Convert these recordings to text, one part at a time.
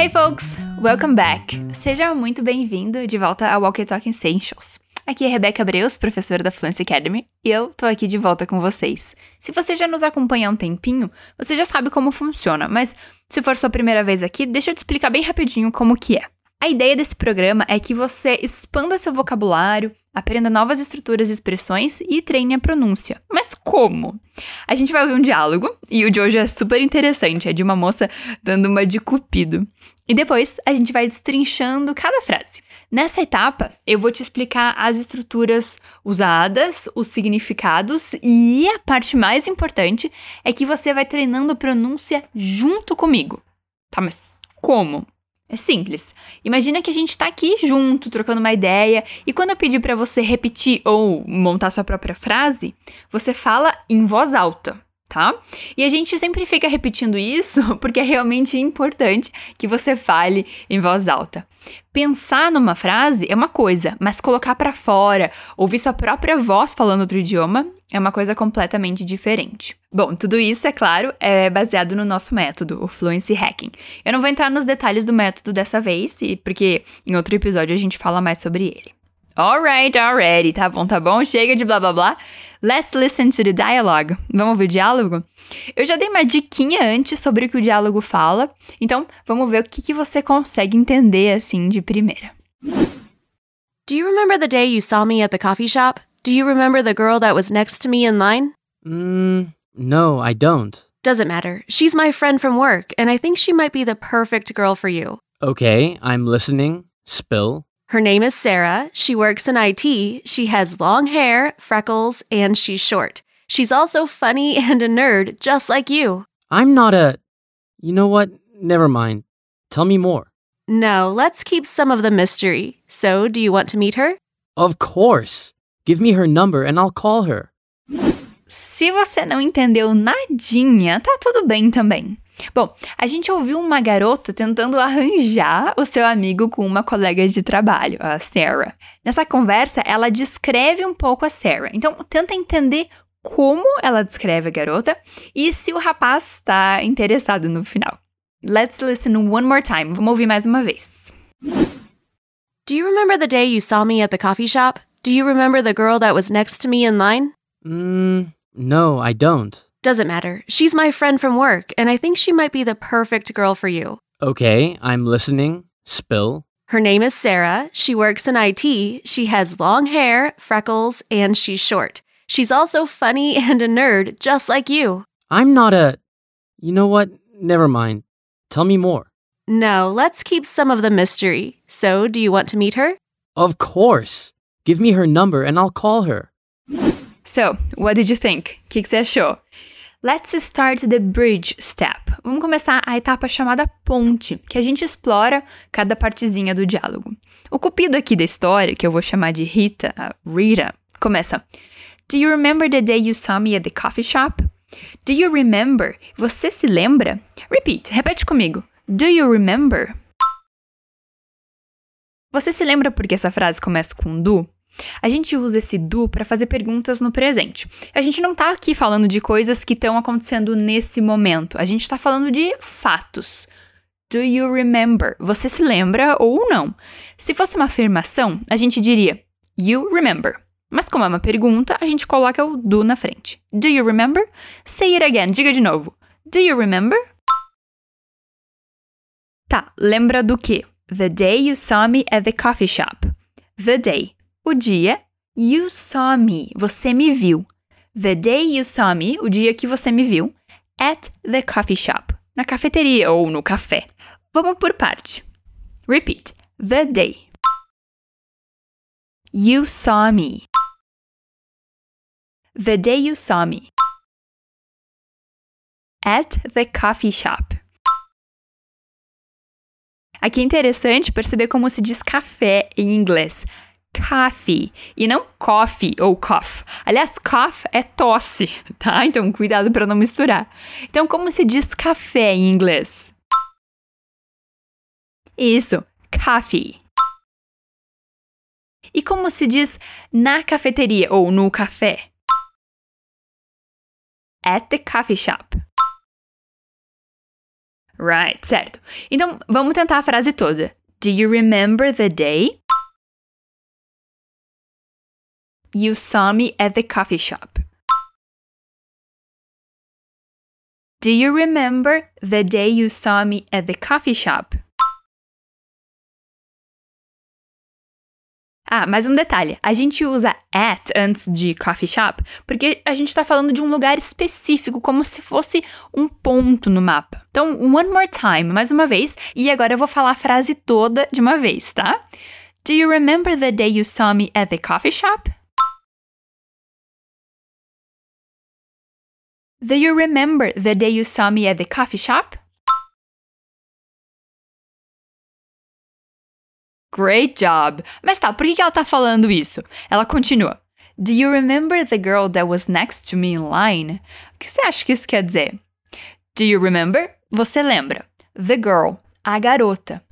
Hey folks, welcome back. Seja muito bem-vindo de volta ao Walkie Talking Essentials. Aqui é Rebeca Breus, professora da Fluency Academy, e eu tô aqui de volta com vocês. Se você já nos acompanha há um tempinho, você já sabe como funciona, mas se for sua primeira vez aqui, deixa eu te explicar bem rapidinho como que é. A ideia desse programa é que você expanda seu vocabulário, aprenda novas estruturas e expressões e treine a pronúncia. Mas como? A gente vai ouvir um diálogo, e o de hoje é super interessante, é de uma moça dando uma de cupido. E depois a gente vai destrinchando cada frase. Nessa etapa, eu vou te explicar as estruturas usadas, os significados e a parte mais importante é que você vai treinando a pronúncia junto comigo. Tá, mas como? É simples. Imagina que a gente tá aqui junto, trocando uma ideia, e quando eu pedir para você repetir ou montar sua própria frase, você fala em voz alta, tá? E a gente sempre fica repetindo isso porque é realmente importante que você fale em voz alta. Pensar numa frase é uma coisa, mas colocar para fora, ouvir sua própria voz falando outro idioma é uma coisa completamente diferente. Bom, tudo isso, é claro, é baseado no nosso método, o Fluency Hacking. Eu não vou entrar nos detalhes do método dessa vez, porque em outro episódio a gente fala mais sobre ele. Alright, already, tá bom, tá bom? Chega de blá blá blá. Let's listen to the dialogue. Vamos ouvir o diálogo? Eu já dei uma diquinha antes sobre o que o diálogo fala, então vamos ver o que, que você consegue entender assim de primeira. Do you remember the day you saw me at the coffee shop? Do you remember the girl that was next to me in line? Mm, no, I don't. Doesn't matter. She's my friend from work, and I think she might be the perfect girl for you. Okay, I'm listening. Spill. Her name is Sarah. She works in IT. She has long hair, freckles, and she's short. She's also funny and a nerd, just like you. I'm not a. You know what? Never mind. Tell me more. No, let's keep some of the mystery. So, do you want to meet her? Of course. Give me her number and I'll call her. Se você não entendeu nadinha, tá tudo bem também. Bom, a gente ouviu uma garota tentando arranjar o seu amigo com uma colega de trabalho, a Sarah. Nessa conversa, ela descreve um pouco a Sarah. Então, tenta entender como ela descreve a garota e se o rapaz está interessado no final. Let's listen one more time. Vamos ouvir mais uma vez. Do you remember the day you saw me at the coffee shop? Do you remember the girl that was next to me in line? Mm, no, I don't. Doesn't matter. She's my friend from work, and I think she might be the perfect girl for you. Okay, I'm listening. Spill. Her name is Sarah. She works in IT. She has long hair, freckles, and she's short. She's also funny and a nerd, just like you. I'm not a. You know what? Never mind. Tell me more. No, let's keep some of the mystery. So, do you want to meet her? Of course. Give me her number and I'll call her. So, what did you think? O que, que você achou? Let's start the bridge step. Vamos começar a etapa chamada ponte, que a gente explora cada partezinha do diálogo. O cupido aqui da história, que eu vou chamar de Rita, Rita, começa: Do you remember the day you saw me at the coffee shop? Do you remember? Você se lembra? Repeat, repete comigo. Do you remember? Você se lembra porque essa frase começa com do? A gente usa esse do para fazer perguntas no presente. A gente não tá aqui falando de coisas que estão acontecendo nesse momento. A gente está falando de fatos. Do you remember? Você se lembra ou não? Se fosse uma afirmação, a gente diria you remember. Mas como é uma pergunta, a gente coloca o do na frente. Do you remember? Say it again. Diga de novo. Do you remember? Tá, lembra do quê? The day you saw me at the coffee shop. The day. O dia. You saw me. Você me viu. The day you saw me. O dia que você me viu. At the coffee shop. Na cafeteria ou no café. Vamos por parte. Repeat. The day. You saw me. The day you saw me. At the coffee shop. Aqui é interessante perceber como se diz café em inglês. Coffee e não coffee ou cough. Aliás, cough é tosse, tá? Então cuidado para não misturar. Então, como se diz café em inglês? Isso, coffee. E como se diz na cafeteria ou no café? At the coffee shop. Right, certo. Então, vamos tentar a frase toda. Do you remember the day you saw me at the coffee shop? Do you remember the day you saw me at the coffee shop? Ah, mais um detalhe. A gente usa at antes de coffee shop porque a gente está falando de um lugar específico, como se fosse um ponto no mapa. Então, one more time, mais uma vez. E agora eu vou falar a frase toda de uma vez, tá? Do you remember the day you saw me at the coffee shop? Do you remember the day you saw me at the coffee shop? Great job! Mas tá, por que ela tá falando isso? Ela continua. Do you remember the girl that was next to me in line? O que você acha que isso quer dizer? Do you remember? Você lembra. The girl, a garota.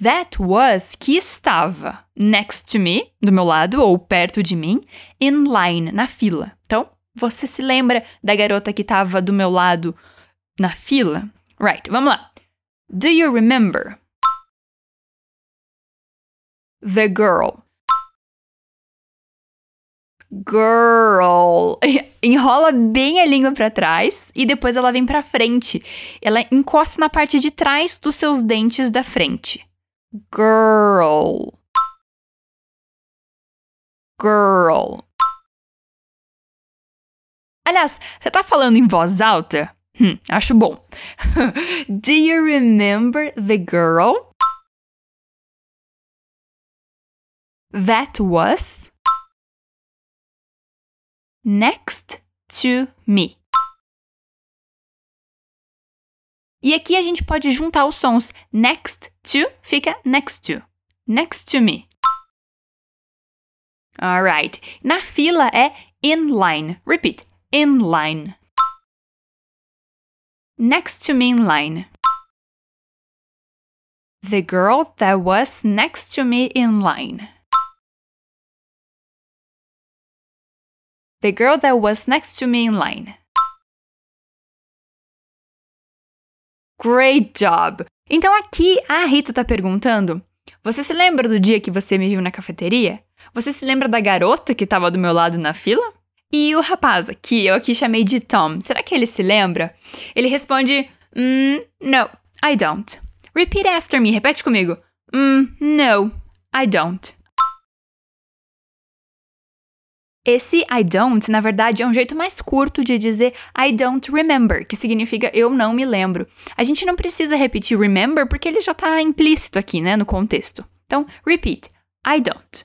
That was, que estava next to me, do meu lado ou perto de mim, in line, na fila. Você se lembra da garota que estava do meu lado na fila? Right, vamos lá. Do you remember? The girl. Girl. Enrola bem a língua para trás e depois ela vem para frente. Ela encosta na parte de trás dos seus dentes da frente. Girl. Girl. Aliás, você tá falando em voz alta? Hum, acho bom. Do you remember the girl? that was next to me. E aqui a gente pode juntar os sons next to fica next to. Next to me. Alright. Na fila é in line. Repeat. In line. Next to me in line. The girl that was next to me in line. The girl that was next to me in line. Great job! Então aqui a Rita tá perguntando: Você se lembra do dia que você me viu na cafeteria? Você se lembra da garota que estava do meu lado na fila? E o rapaz, que eu aqui chamei de Tom, será que ele se lembra? Ele responde: mm, No, I don't. Repeat after me, repete comigo. Mm, no, I don't. Esse I don't, na verdade, é um jeito mais curto de dizer I don't remember, que significa eu não me lembro. A gente não precisa repetir remember porque ele já está implícito aqui, né, no contexto. Então, repeat. I don't.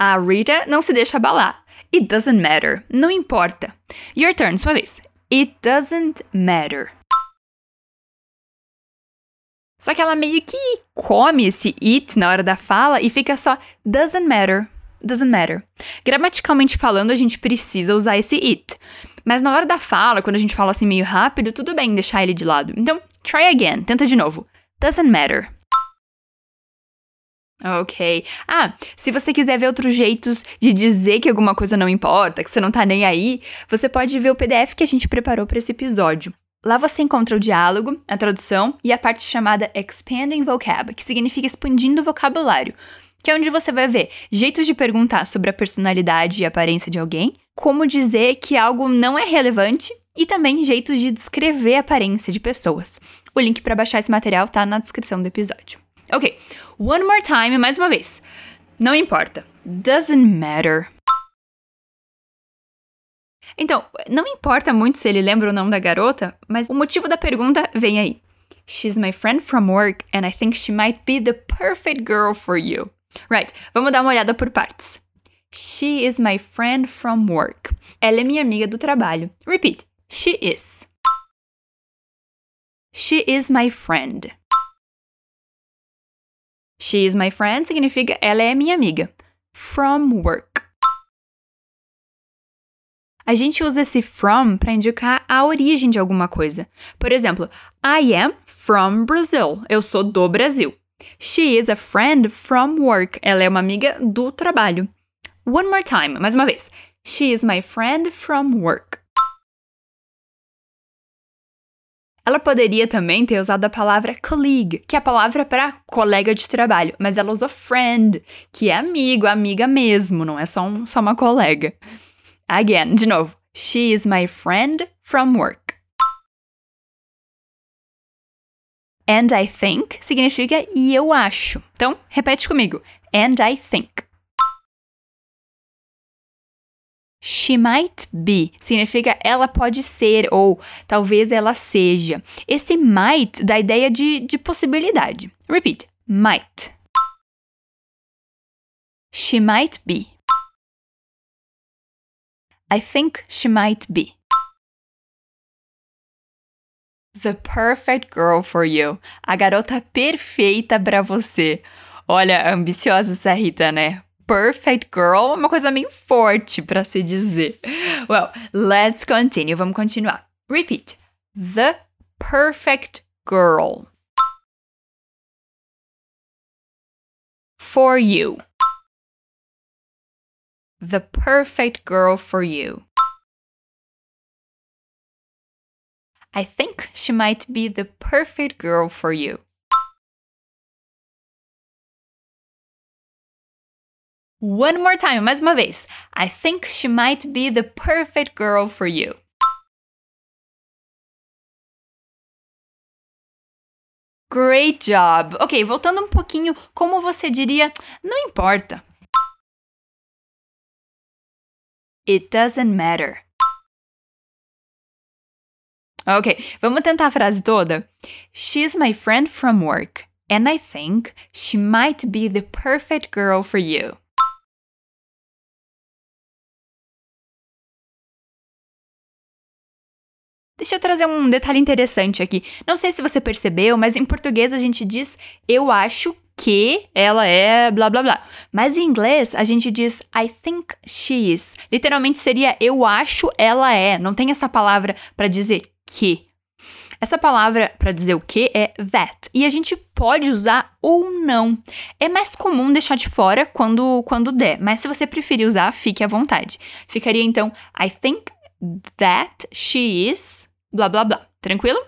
A Rita não se deixa abalar. It doesn't matter. Não importa. Your turn, sua vez. It doesn't matter. Só que ela meio que come esse it na hora da fala e fica só doesn't matter doesn't matter. Gramaticalmente falando, a gente precisa usar esse it. Mas na hora da fala, quando a gente fala assim meio rápido, tudo bem deixar ele de lado. Então, try again, tenta de novo. Doesn't matter. Ok. Ah, se você quiser ver outros jeitos de dizer que alguma coisa não importa, que você não tá nem aí, você pode ver o PDF que a gente preparou para esse episódio. Lá você encontra o diálogo, a tradução e a parte chamada Expanding Vocab, que significa expandindo o vocabulário que é onde você vai ver jeitos de perguntar sobre a personalidade e aparência de alguém, como dizer que algo não é relevante e também jeitos de descrever a aparência de pessoas. O link para baixar esse material tá na descrição do episódio. Ok, one more time, mais uma vez. Não importa. Doesn't matter. Então, não importa muito se ele lembra ou não da garota, mas o motivo da pergunta vem aí. She's my friend from work and I think she might be the perfect girl for you. Right, vamos dar uma olhada por partes. She is my friend from work. Ela é minha amiga do trabalho. Repeat. She is. She is my friend. She is my friend significa ela é minha amiga. From work. A gente usa esse from para indicar a origem de alguma coisa. Por exemplo, I am from Brazil. Eu sou do Brasil. She is a friend from work. Ela é uma amiga do trabalho. One more time, mais uma vez. She is my friend from work. Ela poderia também ter usado a palavra colleague, que é a palavra para colega de trabalho, mas ela usou friend, que é amigo, amiga mesmo, não é só, um, só uma colega. Again, de novo. She is my friend from work. And I think significa e eu acho. Então, repete comigo. And I think. She might be significa ela pode ser ou talvez ela seja. Esse might dá ideia de, de possibilidade. Repeat. Might. She might be. I think she might be. The perfect girl for you. A garota perfeita para você. Olha, ambiciosa essa Rita, né? Perfect girl, uma coisa meio forte para se dizer. Well, let's continue. Vamos continuar. Repeat. The perfect girl. For you. The perfect girl for you. I think she might be the perfect girl for you. One more time, mais uma vez. I think she might be the perfect girl for you. Great job! Ok, voltando um pouquinho, como você diria, não importa. It doesn't matter. Ok, vamos tentar a frase toda? She's my friend from work, and I think she might be the perfect girl for you. Deixa eu trazer um detalhe interessante aqui. Não sei se você percebeu, mas em português a gente diz eu acho que ela é blá blá blá. Mas em inglês a gente diz I think she is. Literalmente seria eu acho ela é. Não tem essa palavra para dizer que. Essa palavra para dizer o que é that. E a gente pode usar ou não. É mais comum deixar de fora quando, quando der, mas se você preferir usar, fique à vontade. Ficaria então I think that she is blá blá blá. Tranquilo?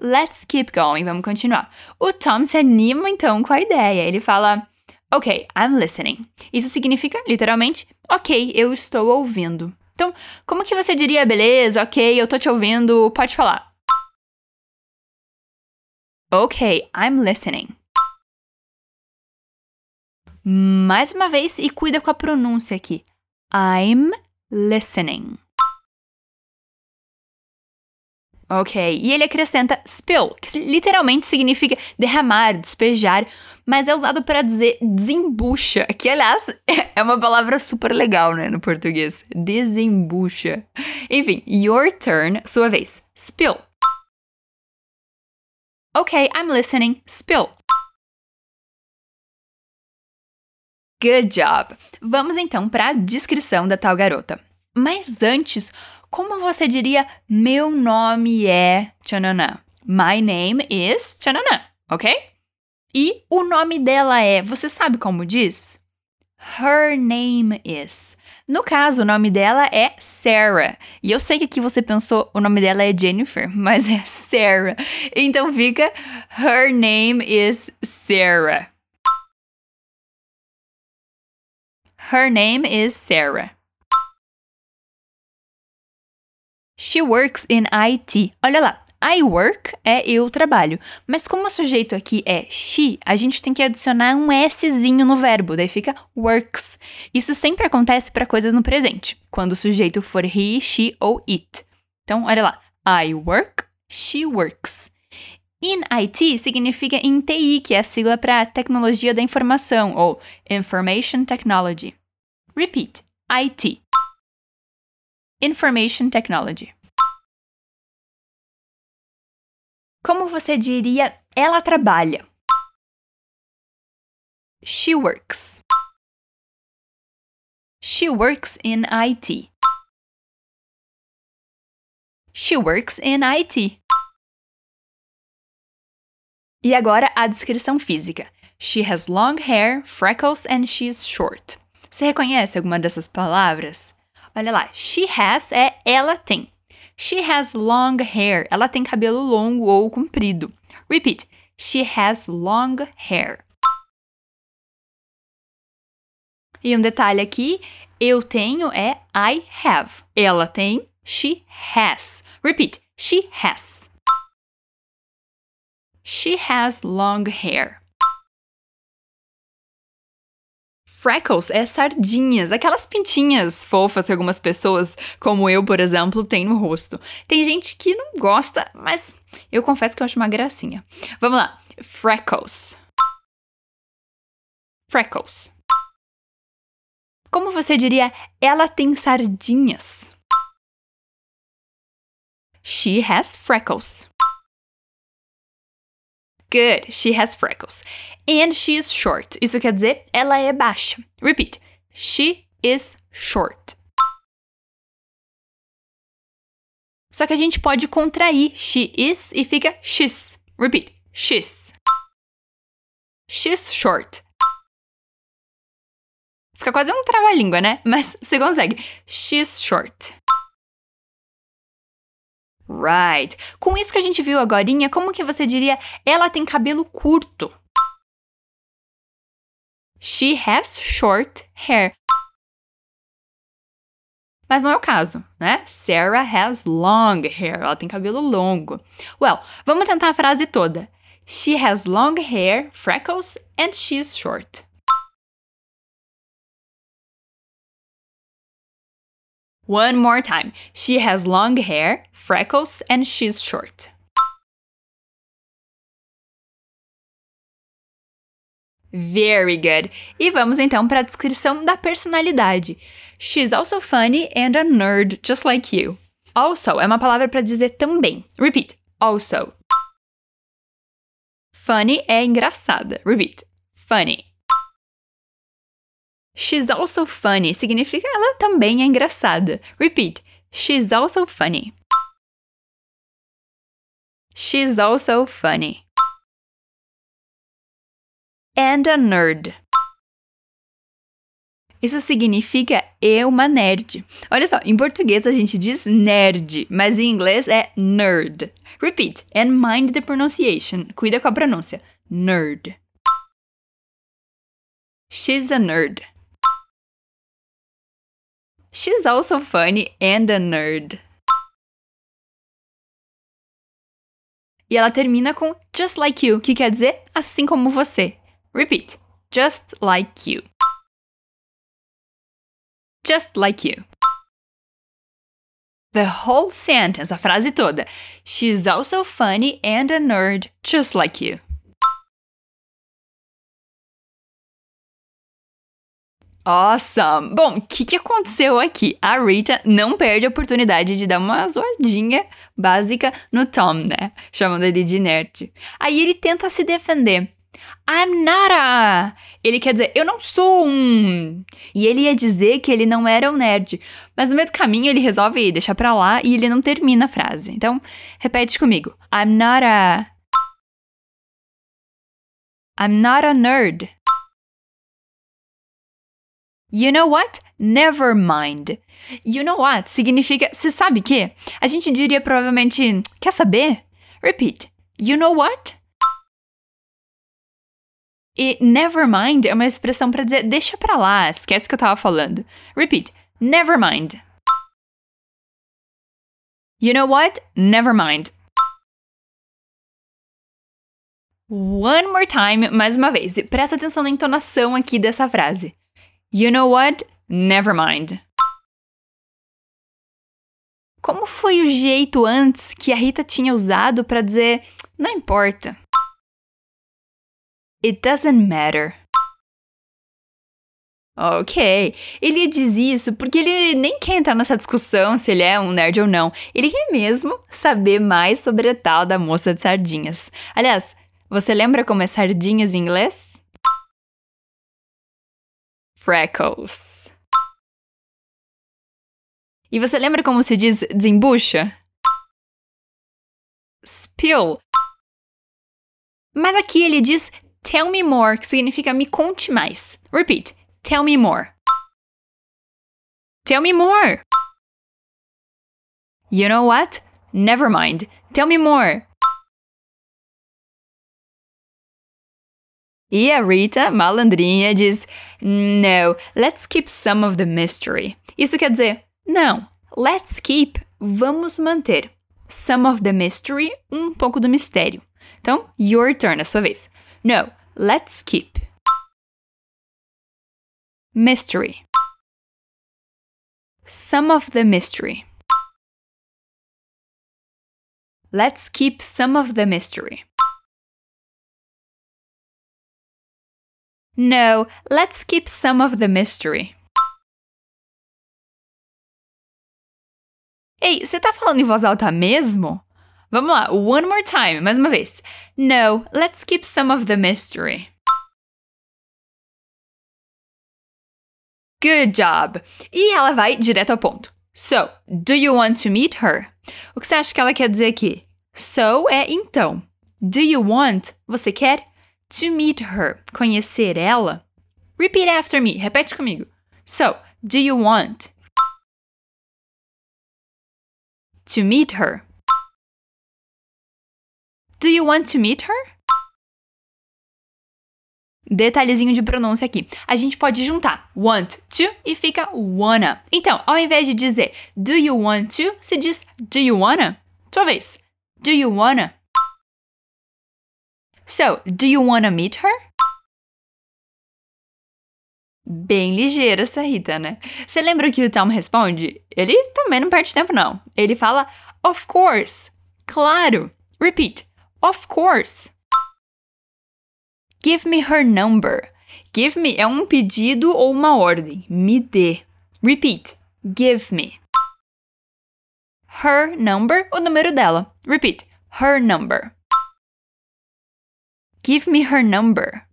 Let's keep going, vamos continuar. O Tom se anima então com a ideia. Ele fala: Ok, I'm listening. Isso significa, literalmente, ok, eu estou ouvindo. Então, como que você diria, beleza, ok, eu tô te ouvindo, pode falar. Ok, I'm listening. Mais uma vez, e cuida com a pronúncia aqui. I'm listening. Ok, e ele acrescenta spill, que literalmente significa derramar, despejar, mas é usado para dizer desembucha, que aliás é uma palavra super legal, né, no português. Desembucha. Enfim, your turn, sua vez. Spill. Ok, I'm listening. Spill. Good job! Vamos então para a descrição da tal garota. Mas antes, como você diria meu nome é tchananã? My name is tchananã, ok? E o nome dela é, você sabe como diz? Her name is. No caso, o nome dela é Sarah. E eu sei que aqui você pensou o nome dela é Jennifer, mas é Sarah. Então fica Her name is Sarah. Her name is Sarah. She works in IT. Olha lá, I work é eu trabalho. Mas como o sujeito aqui é she, a gente tem que adicionar um Szinho no verbo, daí fica works. Isso sempre acontece para coisas no presente, quando o sujeito for he, she ou it. Então, olha lá, I work, she works. In IT significa em TI, que é a sigla para tecnologia da informação ou Information Technology. Repeat: IT. Information Technology. Como você diria ela trabalha? She works. She works in IT. She works in IT. E agora a descrição física. She has long hair, freckles and she's short. Você reconhece alguma dessas palavras? Olha lá, she has é ela tem. She has long hair. Ela tem cabelo longo ou comprido. Repeat. She has long hair. E um detalhe aqui, eu tenho é I have. Ela tem, she has. Repeat. She has. She has long hair. Freckles é sardinhas, aquelas pintinhas fofas que algumas pessoas, como eu, por exemplo, têm no rosto. Tem gente que não gosta, mas eu confesso que eu acho uma gracinha. Vamos lá. Freckles. Freckles. Como você diria, ela tem sardinhas? She has freckles. Good, she has freckles. And she is short. Isso quer dizer, ela é baixa. Repeat. She is short. Só que a gente pode contrair she is e fica she's. Repeat. She's. She's short. Fica quase um trava-língua, né? Mas você consegue. She's short. Right. Com isso que a gente viu agora, como que você diria ela tem cabelo curto? She has short hair. Mas não é o caso, né? Sarah has long hair. Ela tem cabelo longo. Well, vamos tentar a frase toda. She has long hair, freckles, and she's short. One more time. She has long hair, freckles, and she's short. Very good. E vamos então para a descrição da personalidade. She's also funny and a nerd, just like you. Also é uma palavra para dizer também. Repeat. Also. Funny é engraçada. Repeat. Funny. She's also funny significa ela também é engraçada. Repeat. She's also funny. She's also funny. And a nerd. Isso significa eu uma nerd. Olha só, em português a gente diz nerd, mas em inglês é nerd. Repeat and mind the pronunciation. Cuida com a pronúncia. Nerd. She's a nerd. She's also funny and a nerd. E ela termina com just like you, que quer dizer assim como você. Repeat. Just like you. Just like you. The whole sentence, a frase toda. She's also funny and a nerd, just like you. Awesome! Bom, o que, que aconteceu aqui? A Rita não perde a oportunidade de dar uma zoadinha básica no Tom, né? Chamando ele de nerd. Aí ele tenta se defender. I'm not a. Ele quer dizer, eu não sou um. E ele ia dizer que ele não era um nerd. Mas no meio do caminho ele resolve deixar pra lá e ele não termina a frase. Então, repete comigo. I'm not a. I'm not a nerd. You know what? Never mind. You know what? Significa, você sabe que? A gente diria provavelmente, quer saber? Repeat. You know what? E never mind é uma expressão para dizer deixa pra lá, esquece que eu tava falando. Repeat. Never mind. You know what? Never mind. One more time, mais uma vez. Presta atenção na entonação aqui dessa frase. You know what? Never mind. Como foi o jeito antes que a Rita tinha usado para dizer não importa? It doesn't matter. Ok, ele diz isso porque ele nem quer entrar nessa discussão se ele é um nerd ou não. Ele quer mesmo saber mais sobre a tal da moça de sardinhas. Aliás, você lembra como é sardinhas em inglês? Freckles. E você lembra como se diz desembucha? Spill. Mas aqui ele diz tell me more, que significa me conte mais. Repeat. Tell me more. Tell me more. You know what? Never mind. Tell me more. E a Rita, malandrinha, diz: No, let's keep some of the mystery. Isso quer dizer, não, let's keep, vamos manter. Some of the mystery, um pouco do mistério. Então, your turn, a sua vez. No, let's keep. Mystery. Some of the mystery. Let's keep some of the mystery. No, let's keep some of the mystery. Ei, você tá falando em voz alta mesmo? Vamos lá, one more time, mais uma vez. No, let's keep some of the mystery. Good job! E ela vai direto ao ponto. So, do you want to meet her? O que você acha que ela quer dizer aqui? So é então. Do you want? Você quer? To meet her. Conhecer ela? Repeat after me. Repete comigo. So, do you want? To meet her. Do you want to meet her? Detalhezinho de pronúncia aqui. A gente pode juntar want to e fica wanna. Então, ao invés de dizer do you want to, se diz do you wanna. Tua vez. Do you wanna? So, do you wanna meet her? Bem ligeira essa Rita, né? Você lembra que o Tom responde? Ele também não perde tempo, não. Ele fala, of course. Claro. Repeat. Of course. Give me her number. Give me é um pedido ou uma ordem. Me dê. Repeat. Give me. Her number, o número dela. Repeat. Her number. Give me her number.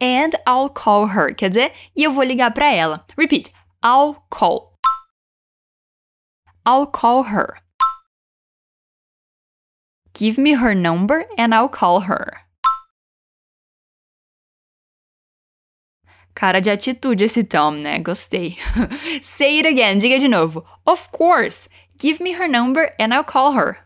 And I'll call her. Quer dizer, e eu vou ligar para ela. Repeat. I'll call. I'll call her. Give me her number and I'll call her. Cara de atitude esse Tom, né? Gostei. Say it again. Diga de novo. Of course. Give me her number and I'll call her.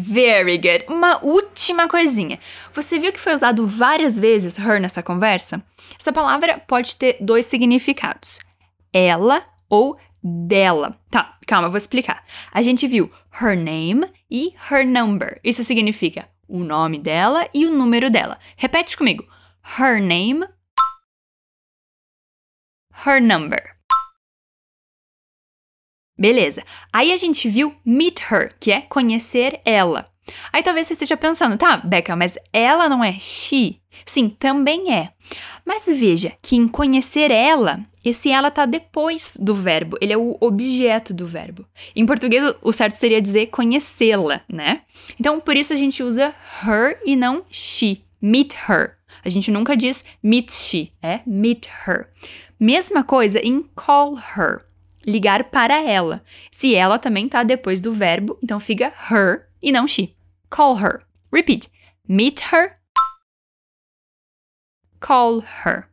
Very good. Uma última coisinha. Você viu que foi usado várias vezes her nessa conversa? Essa palavra pode ter dois significados: ela ou dela. Tá, calma, vou explicar. A gente viu her name e her number. Isso significa o nome dela e o número dela. Repete comigo. Her name, her number. Beleza. Aí a gente viu meet her, que é conhecer ela. Aí talvez você esteja pensando, tá, Becca, mas ela não é she? Sim, também é. Mas veja que em conhecer ela, esse ela tá depois do verbo, ele é o objeto do verbo. Em português, o certo seria dizer conhecê-la, né? Então, por isso a gente usa her e não she. Meet her. A gente nunca diz meet she, é meet her. Mesma coisa em call her. Ligar para ela. Se ela também tá depois do verbo, então fica her e não she. Call her. Repeat. Meet her. Call her.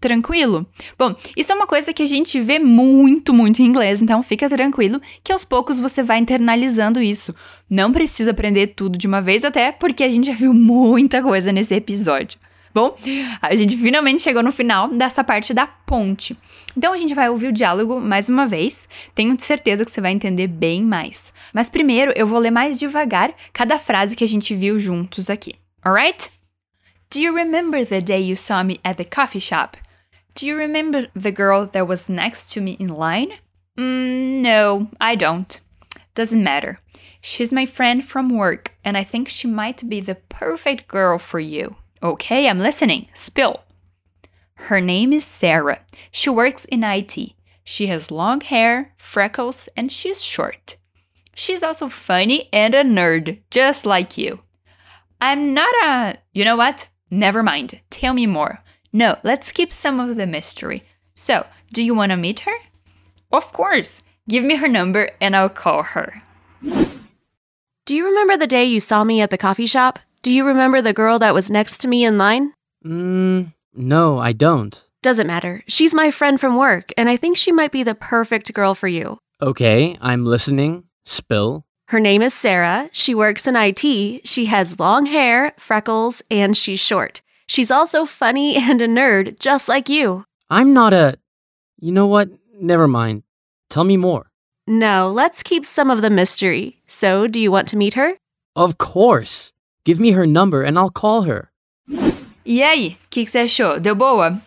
Tranquilo? Bom, isso é uma coisa que a gente vê muito, muito em inglês, então fica tranquilo que aos poucos você vai internalizando isso. Não precisa aprender tudo de uma vez, até porque a gente já viu muita coisa nesse episódio. Bom, a gente finalmente chegou no final dessa parte da ponte. Então a gente vai ouvir o diálogo mais uma vez. Tenho certeza que você vai entender bem mais. Mas primeiro eu vou ler mais devagar cada frase que a gente viu juntos aqui. Alright? Do you remember the day you saw me at the coffee shop? Do you remember the girl that was next to me in line? Mm, no, I don't. Doesn't matter. She's my friend from work, and I think she might be the perfect girl for you. Okay, I'm listening. Spill. Her name is Sarah. She works in IT. She has long hair, freckles, and she's short. She's also funny and a nerd, just like you. I'm not a. You know what? Never mind. Tell me more. No, let's keep some of the mystery. So, do you want to meet her? Of course. Give me her number and I'll call her. Do you remember the day you saw me at the coffee shop? Do you remember the girl that was next to me in line? Mmm, No, I don't. Doesn't matter. She's my friend from work, and I think she might be the perfect girl for you. Okay, I'm listening. Spill. Her name is Sarah. She works in IT. She has long hair, freckles, and she's short. She's also funny and a nerd, just like you. I'm not a. You know what? Never mind. Tell me more. No, let's keep some of the mystery. So, do you want to meet her? Of course. Give me her number and I'll call her. E aí, o que, que você achou? Deu boa?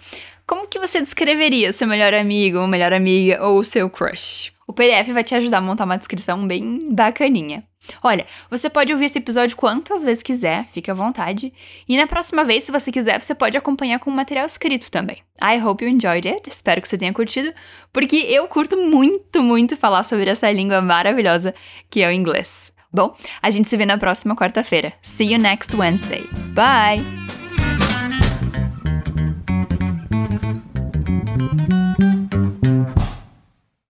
Como que você descreveria o seu melhor amigo, ou melhor amiga ou o seu crush? O PDF vai te ajudar a montar uma descrição bem bacaninha. Olha, você pode ouvir esse episódio quantas vezes quiser, fique à vontade. E na próxima vez, se você quiser, você pode acompanhar com material escrito também. I hope you enjoyed it. Espero que você tenha curtido, porque eu curto muito, muito falar sobre essa língua maravilhosa que é o inglês. Bom, a gente se vê na próxima quarta-feira. See you next Wednesday. Bye!